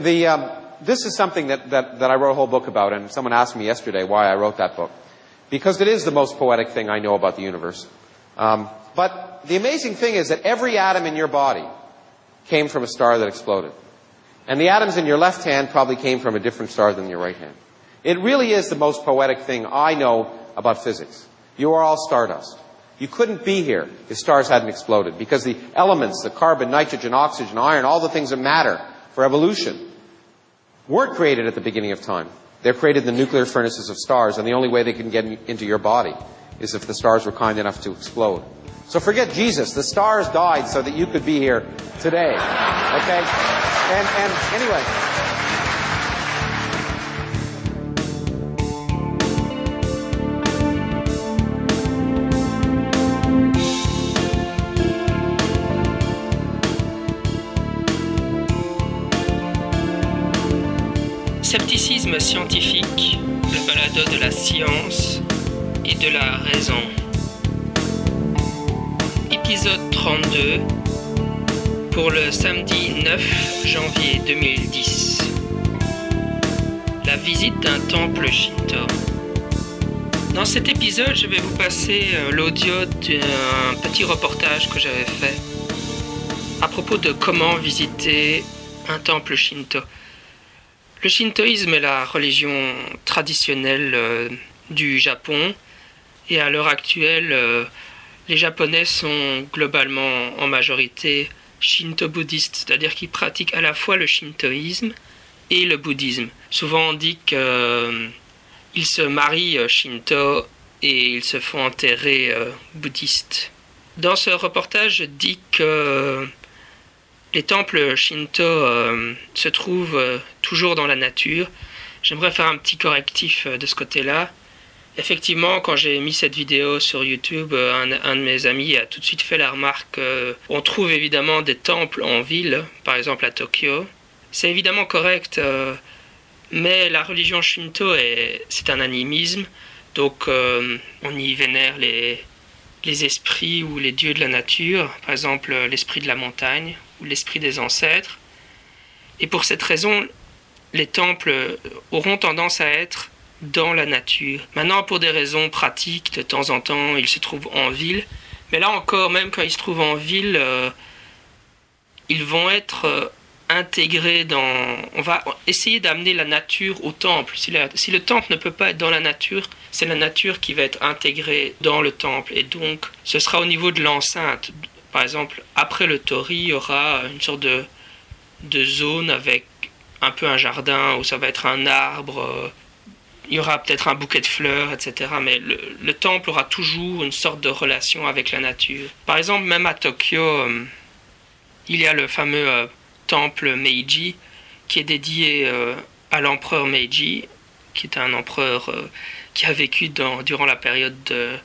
The, um, this is something that, that, that I wrote a whole book about, and someone asked me yesterday why I wrote that book. Because it is the most poetic thing I know about the universe. Um, but the amazing thing is that every atom in your body came from a star that exploded. And the atoms in your left hand probably came from a different star than your right hand. It really is the most poetic thing I know about physics. You are all stardust. You couldn't be here if stars hadn't exploded because the elements, the carbon, nitrogen, oxygen, iron, all the things that matter for evolution weren't created at the beginning of time. They're created in the nuclear furnaces of stars, and the only way they can get into your body is if the stars were kind enough to explode. So forget Jesus. The stars died so that you could be here today. Okay? And, and anyway. Scientifique, le balado de la science et de la raison. Épisode 32 pour le samedi 9 janvier 2010. La visite d'un temple shinto. Dans cet épisode, je vais vous passer euh, l'audio d'un petit reportage que j'avais fait à propos de comment visiter un temple shinto. Le shintoïsme est la religion traditionnelle euh, du Japon et à l'heure actuelle, euh, les Japonais sont globalement en majorité shinto-bouddhistes, c'est-à-dire qu'ils pratiquent à la fois le shintoïsme et le bouddhisme. Souvent on dit qu'ils euh, se marient shinto et ils se font enterrer bouddhistes. Dans ce reportage, je dis que les temples shinto euh, se trouvent euh, toujours dans la nature. J'aimerais faire un petit correctif euh, de ce côté-là. Effectivement, quand j'ai mis cette vidéo sur YouTube, un, de mes amis a tout de suite fait la remarque on trouve évidemment des temples en ville, par exemple à Tokyo. C'est évidemment correct, mais la religion shinto, c'est un animisme, donc on y vénère les, les esprits ou les dieux de la nature, par exemple l'esprit de la montagne l'esprit des ancêtres. Et pour cette raison, les temples auront tendance à être dans la nature. Maintenant, pour des raisons pratiques, de temps en temps, ils se trouvent en ville. Mais là encore, même quand ils se trouvent en ville, euh, ils vont être euh, intégrés dans... On va essayer d'amener la nature au temple. Si, si, le temple ne peut pas être dans la nature, c'est la nature qui va être intégrée dans le temple. Et donc, ce sera au niveau de l'enceinte. Par exemple, après le tori, il y aura une sorte de, de zone avec un peu un jardin où ça va être un arbre, il y aura peut-être un bouquet de fleurs, etc. Mais le, temple aura toujours une sorte de relation avec la nature. Par exemple, même à Tokyo, euh, il y a le fameux euh, temple Meiji qui est dédié euh, à l'empereur Meiji, qui est un empereur qui a vécu dans, durant la période de,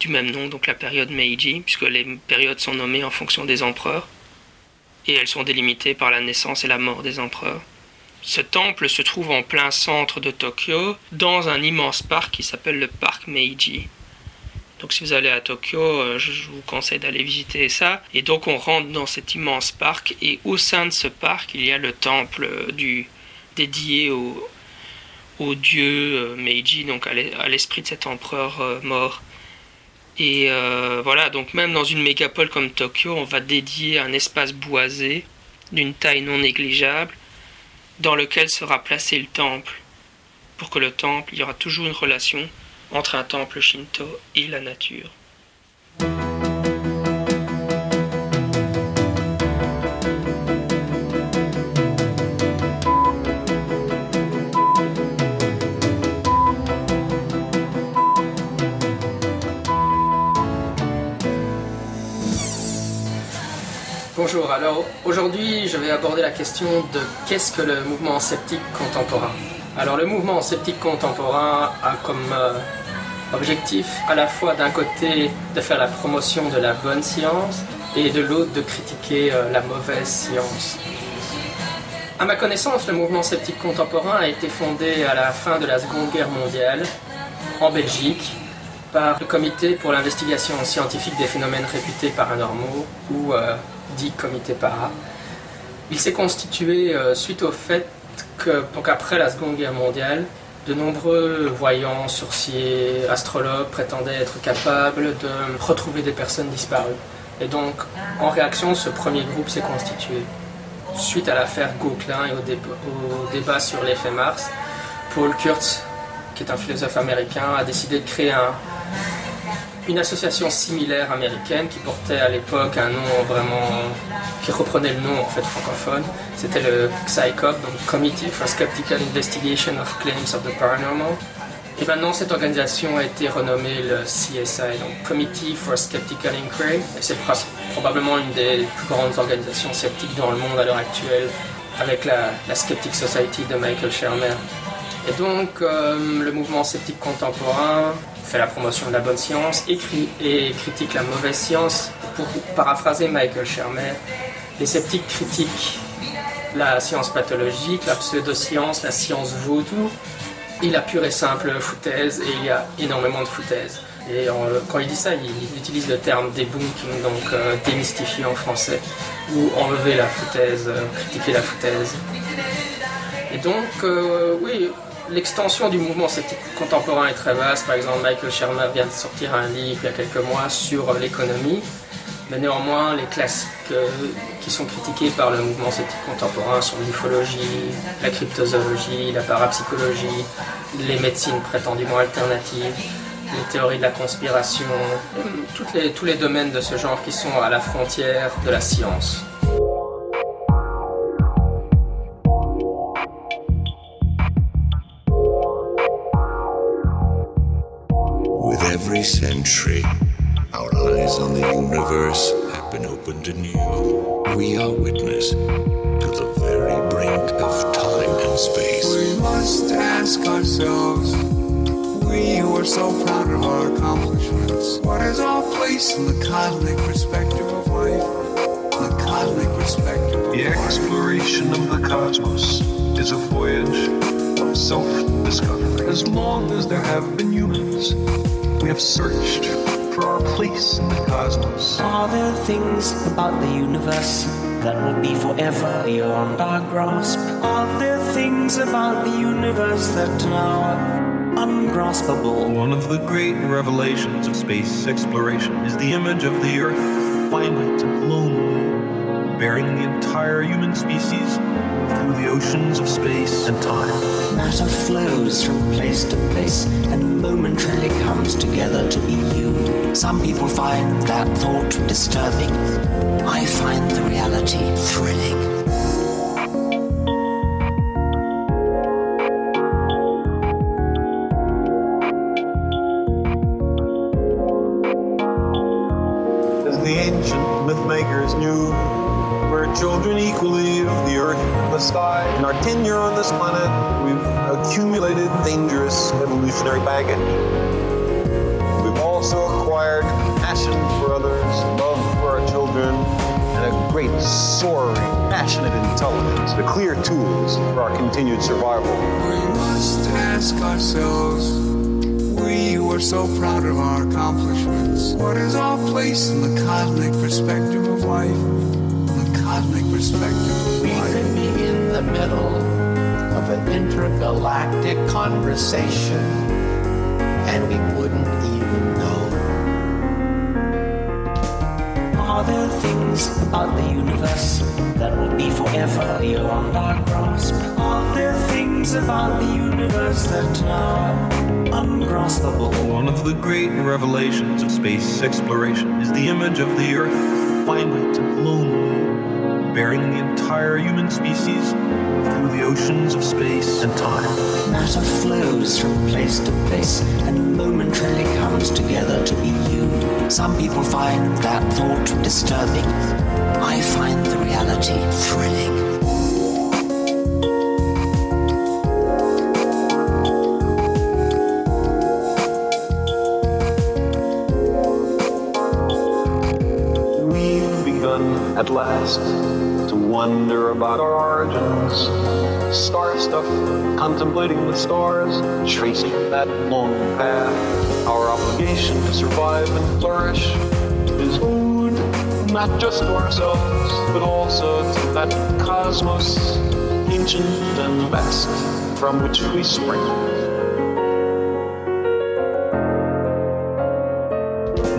du même nom, donc la période Meiji, puisque les périodes sont nommées en fonction des empereurs, et elles sont délimitées par la naissance et la mort des empereurs. Ce temple se trouve en plein centre de Tokyo, dans un immense parc qui s'appelle le parc Meiji. Donc si vous allez à Tokyo, euh, je vous conseille d'aller visiter ça. Et donc on rentre dans cet immense parc, et au sein de ce parc, il y a le temple du, dédié au, au dieu euh, Meiji, donc à l'esprit de cet empereur euh, mort. Et euh, voilà, donc même dans une mégapole comme Tokyo, on va dédier un espace boisé d'une taille non négligeable dans lequel sera placé le temple. Pour que le temple, il y aura toujours une relation entre un temple shinto et la nature. Bonjour, alors aujourd'hui je vais aborder la question de qu'est-ce que le mouvement sceptique contemporain. Alors le mouvement sceptique contemporain a comme euh, objectif à la fois d'un côté de faire la promotion de la bonne science et de l'autre de critiquer euh, la mauvaise science. À ma connaissance, le mouvement sceptique contemporain a été fondé à la fin de la Seconde Guerre mondiale en Belgique par le Comité pour l'investigation scientifique des phénomènes réputés paranormaux ou euh, dit comité para. Il s'est constitué euh, suite au fait que, donc après la Seconde Guerre mondiale, de nombreux voyants, sourciers, astrologues prétendaient être capables de retrouver des personnes disparues. Et donc, en réaction, ce premier groupe s'est constitué. Suite à l'affaire Gauquelin et au, au débat sur l'effet Mars, Paul Kurtz, qui est un philosophe américain, a décidé de créer un, une association similaire américaine qui portait à l'époque un nom vraiment qui reprenait le nom en fait francophone. C'était le CSICOP, donc Committee for Skeptical Investigation of Claims of the Paranormal. Et maintenant, cette organisation a été renommée le CSI, donc Committee for Skeptical Inquiry. Et c'est probablement une des plus grandes organisations sceptiques dans le monde à l'heure actuelle, avec la, la Skeptic Society de Michael Shermer. Et donc, euh, le mouvement sceptique contemporain fait la promotion de la bonne science, écrit et critique la mauvaise science. Pour paraphraser Michael Shermer, les sceptiques critiquent la science pathologique, la pseudoscience, la science vaudou et la pure et simple foutaise, et il y a énormément de foutaise. Et quand il dit ça, il, utilise le terme debunking, donc euh, démystifier en français, ou enlever la foutaise, euh, critiquer la foutaise. Et donc, euh, oui, l'extension du mouvement sceptique contemporain est très vaste. Par exemple, Michael Shermer vient de sortir un livre il y a quelques mois sur l'économie. Mais néanmoins, les classiques euh, qui sont critiqués par le mouvement sceptique contemporain sont l'ufologie, la cryptozoologie, la parapsychologie, les médecines prétendument alternatives, les théories de la conspiration, les, tous les domaines de ce genre qui sont à la frontière de la science. Century, our eyes on the universe have been opened anew. We are witness to the very brink of time and space. We must ask ourselves, we who are so proud of our accomplishments, what is our place in the cosmic perspective of life? The cosmic perspective of The exploration of the cosmos is a voyage of self-discovery. As long as there have been humans, we have searched for our place in the cosmos. Are there things about the universe that will be forever beyond our grasp? Are there things about the universe that are ungraspable? One of the great revelations of space exploration is the image of the Earth, finite and lonely, bearing the entire human species through the oceans of space and time. Matter flows from place to place and momentarily comes together to be you. Some people find that thought disturbing. I find the reality thrilling. As the ancient myth makers knew, we're children equally of the earth and the sky. In our tenure on this planet, we've accumulated dangerous evolutionary baggage. We've also acquired passion for others, love for our children, and a great, soaring, passionate intelligence, the clear tools for our continued survival. We must ask ourselves, we who are so proud of our accomplishments, what is our place in the cosmic perspective of life? Cosmic perspective. We could be in the middle of an intergalactic conversation and we wouldn't even know. Are there things about the universe that will be forever beyond our grasp? Are there things about the universe that are ungraspable? One of the great revelations of space exploration is the image of the Earth, finite and lonely bearing the entire human species through the oceans of space and time. Matter flows from place to place and momentarily comes together to be you. Some people find that thought disturbing. I find the reality thrilling. We've begun at last wonder about our origins. Star stuff, contemplating the stars, tracing that long path. Our obligation to survive and flourish is owed not just to ourselves, but also to that cosmos, ancient and vast, from which we spring.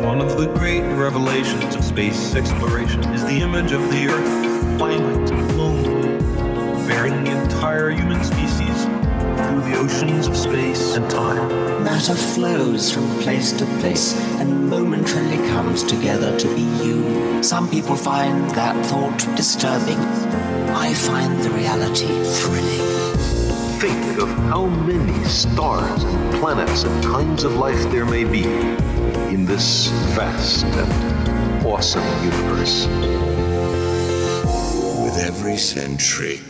One of the great revelations of space exploration is the image of the Earth, finite, lonely, bearing the entire human species through the oceans of space and time. Matter flows from place to place and momentarily comes together to be you. Some people find that thought disturbing. I find the reality thrilling. Think of how many stars and planets and kinds of life there may be in this vast and awesome universe. With every century,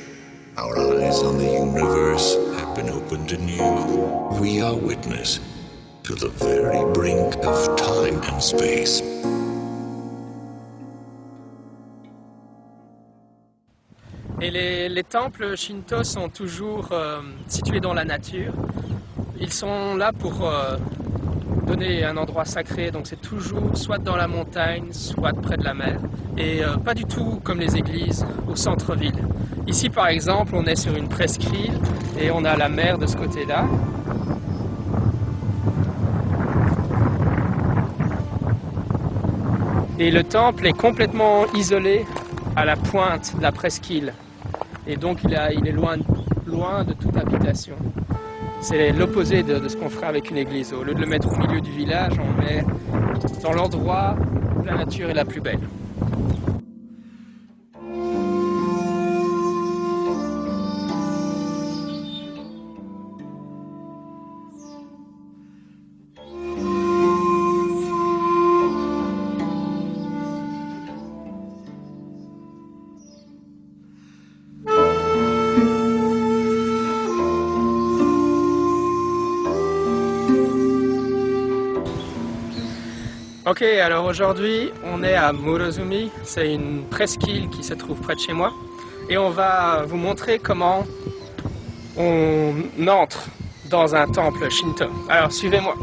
our eyes on the universe have been opened anew. We are witness to the very brink of time and space. Et les, les temples shinto sont toujours euh, situés dans la nature. Ils sont là pour euh, donner un endroit sacré, donc c'est toujours soit dans la montagne, soit près de la mer. Et euh, pas du tout comme les églises au centre-ville. Ici par exemple, on est sur une presqu'île et on a la mer de ce côté-là. Et le temple est complètement isolé à la pointe de la presqu'île. Et donc il, a- il est loin de toute habitation. C'est l'opposé de, ce qu'on ferait avec une église. Au lieu de le mettre au milieu du village, on le met dans l'endroit où la nature est la plus belle. Ok, alors aujourd'hui, on est à Morozumi. C'est une presqu'île qui se trouve près de chez moi. Et on va vous montrer comment on entre dans un temple shinto. Alors suivez-moi.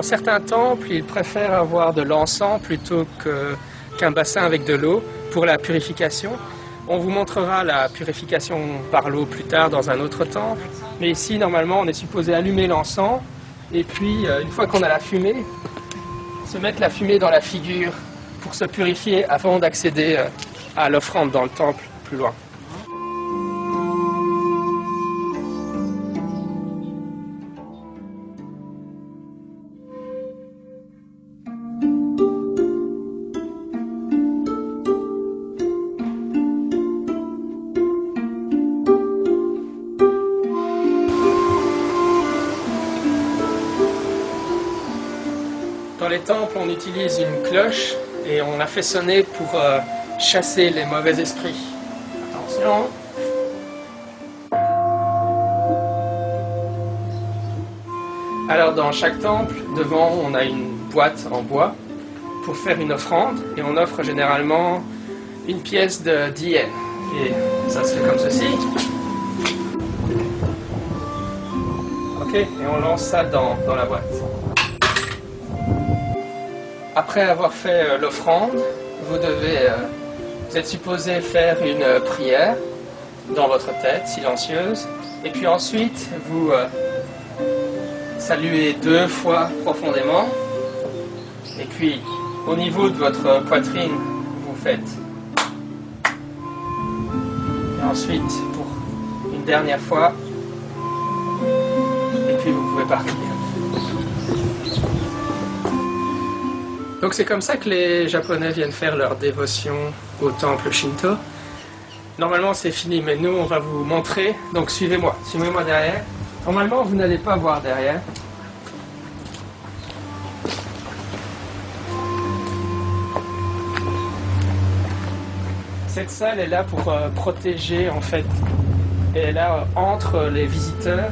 Dans certains temples, ils préfèrent avoir de l'encens plutôt qu'un bassin avec de l'eau pour la purification. On vous montrera la purification par l'eau plus tard dans un autre temple. Mais ici, normalement, on est supposé allumer l'encens et puis, euh, une fois qu'on a la fumée, se mettre la fumée dans la figure pour se purifier avant d'accéder euh, à l'offrande dans le temple plus loin. Utilise une cloche et on la fait sonner pour euh, chasser les mauvais esprits. Attention. Alors dans chaque temple, devant, on a une boîte en bois pour faire une offrande et on offre généralement une pièce de 10 yens. Et ça se fait comme ceci. Ok, et on lance ça dans, dans la boîte. Après avoir fait euh, l'offrande, vous devez, euh, vous êtes supposé faire une euh, prière dans votre tête, silencieuse, et puis ensuite vous saluez deux fois profondément, et puis au niveau de votre poitrine, vous faites. Et ensuite, pour une dernière fois, et puis vous pouvez partir. Donc c'est comme ça que les Japonais viennent faire leur dévotion au temple Shinto. Normalement c'est fini, mais nous on va vous montrer. Donc suivez-moi, suivez-moi derrière. Normalement vous n'allez pas voir derrière. Cette salle est là pour euh, protéger en fait. Elle est là euh, entre les visiteurs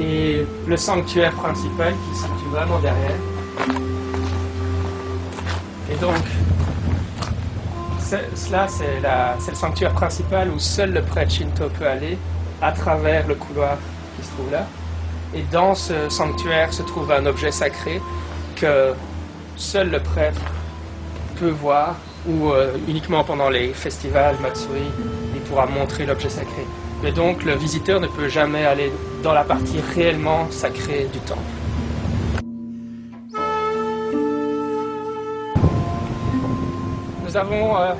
et le sanctuaire principal qui se situe vraiment derrière. Donc, cela, c'est la- c'est le sanctuaire principal où seul le prêtre Shinto peut aller à travers le couloir qui se trouve là. Et dans ce sanctuaire se trouve un objet sacré que seul le prêtre peut voir ou euh, uniquement pendant les festivals Matsuri, il pourra montrer l'objet sacré. Mais donc le visiteur ne peut jamais aller dans la partie réellement sacrée du temple. Nous avons euh,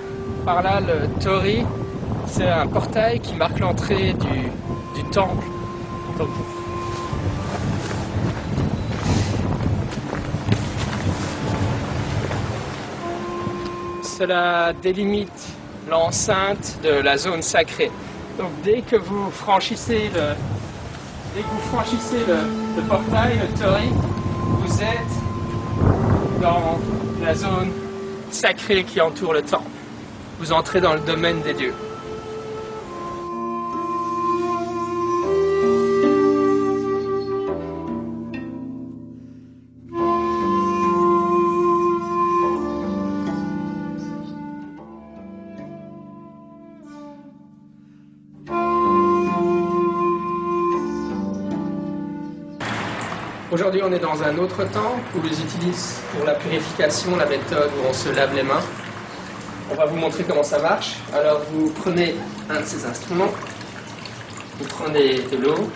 par là le Tori, c'est un portail qui marque l'entrée du, temple. Donc, cela délimite l'enceinte de la zone sacrée. Donc dès que vous franchissez le, dès que vous franchissez le portail, le Tori, vous êtes dans la zone sacrée qui entoure le temple. Vous entrez dans le domaine des dieux. Aujourd'hui, on est dans un autre temple où ils utilisent pour la purification la méthode où on se lave les mains. On va vous montrer comment ça marche. Alors, vous prenez un de ces instruments, vous prenez de l'eau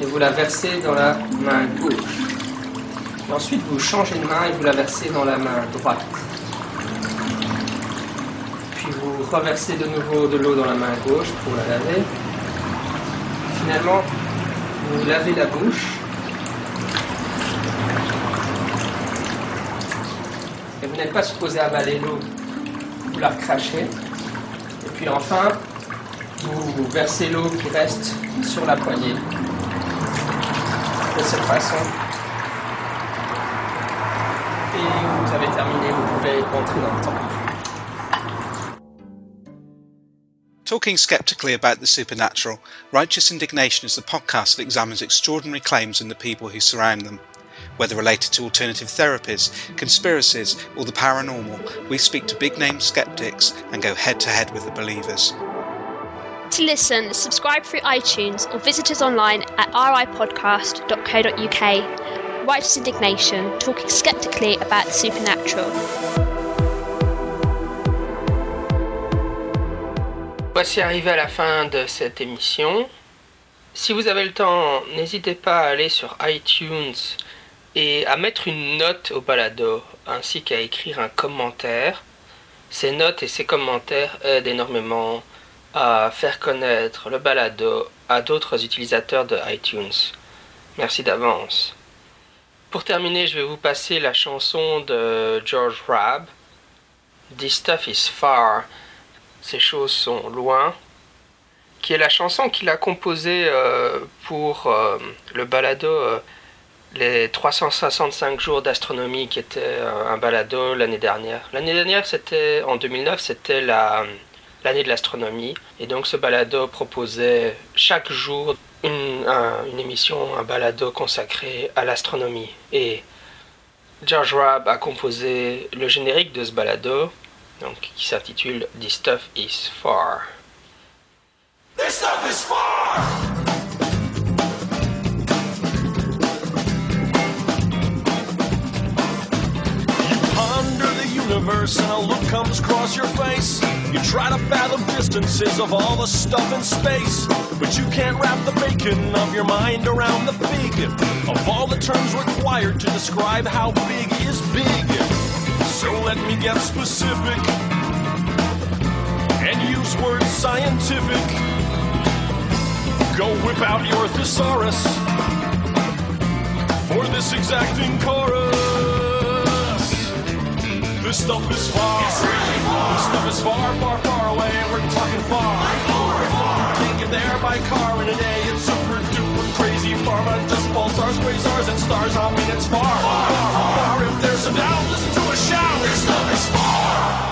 et vous la versez dans la main gauche. Et ensuite, vous changez de main et vous la versez dans la main droite. Puis vous reversez de nouveau de l'eau dans la main gauche pour la laver. Finalement, vous lavez la bouche vous n'êtes pas supposé avaler l'eau, vous la recrachez. Et puis enfin, vous versez l'eau qui reste sur la poignée. De cette façon. Et vous avez terminé, vous pouvez entrer dans le temple. Talking skeptically about the supernatural, Righteous Indignation is the podcast that examines extraordinary claims and the people who surround them. Whether related to alternative therapies, conspiracies, or the paranormal, we speak to big name skeptics and go head to head with the believers. To listen, subscribe through iTunes or visit us online at ripodcast.co.uk. Righteous Indignation, talking skeptically about the supernatural. Voici arrivé à la fin de cette émission. Si vous avez le temps, n'hésitez pas à aller sur iTunes et à mettre une note au balado, ainsi qu'à écrire un commentaire. Ces notes et ces commentaires aident énormément à faire connaître le balado à d'autres utilisateurs de iTunes. Merci d'avance. Pour terminer, je vais vous passer la chanson de George Rabb, This Stuff is Far, Ces choses sont loin, qui est la chanson qu'il a composée euh, pour euh, le balado euh, Les 365 jours d'astronomie, qui était euh, un balado l'année dernière. L'année dernière, c'était en 2009, c'était la l'année de l'astronomie, et donc ce balado proposait chaque jour une, un- une émission, un balado consacré à l'astronomie. Et George Rabb a composé le générique de ce balado, donc qui s'intitule This Stuff Is Far. This stuff is far! Universe and a look comes across your face. You try to fathom distances of all the stuff in space, but you can't wrap the bacon of your mind around the big of all the terms required to describe how big is big. So let me get specific and use words scientific. Go whip out your thesaurus for this exacting chorus. This stuff is far. This stuff is far, far, far away. We're talking far. You can't get there by car in a day. It's super duper crazy far. But just pulsars, quasars, and stars. I mean, it's far. Far, far, far. If there's a doubt, listen to a shout. This stuff is far.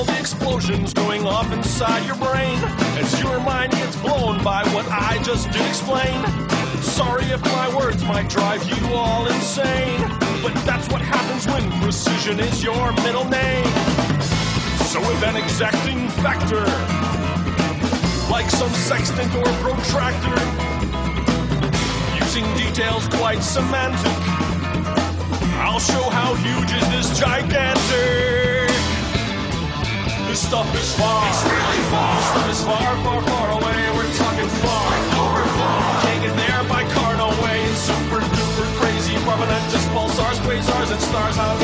All the explosions going off inside your brain as your mind gets blown by what I just did explain. Sorry if my words might drive you all insane, but that's what happens when precision is your middle name. So with an exacting factor, like some sextant or protractor, using details quite semantic, I'll show how huge is this gigantic. This stuff is far. It's really far. This stuff is far, far, far away. We're talking far. Over far. Can't get there by car, no way. It's super duper crazy. Prominent just pulsars, quasars, and stars. How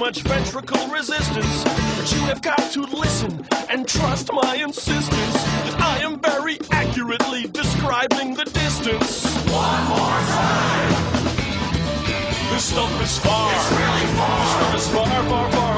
much ventricle resistance. But you have got to listen and trust my insistence that I am very accurately describing the distance. One more time. This stuff is far. It's really far. This stuff is far, far, far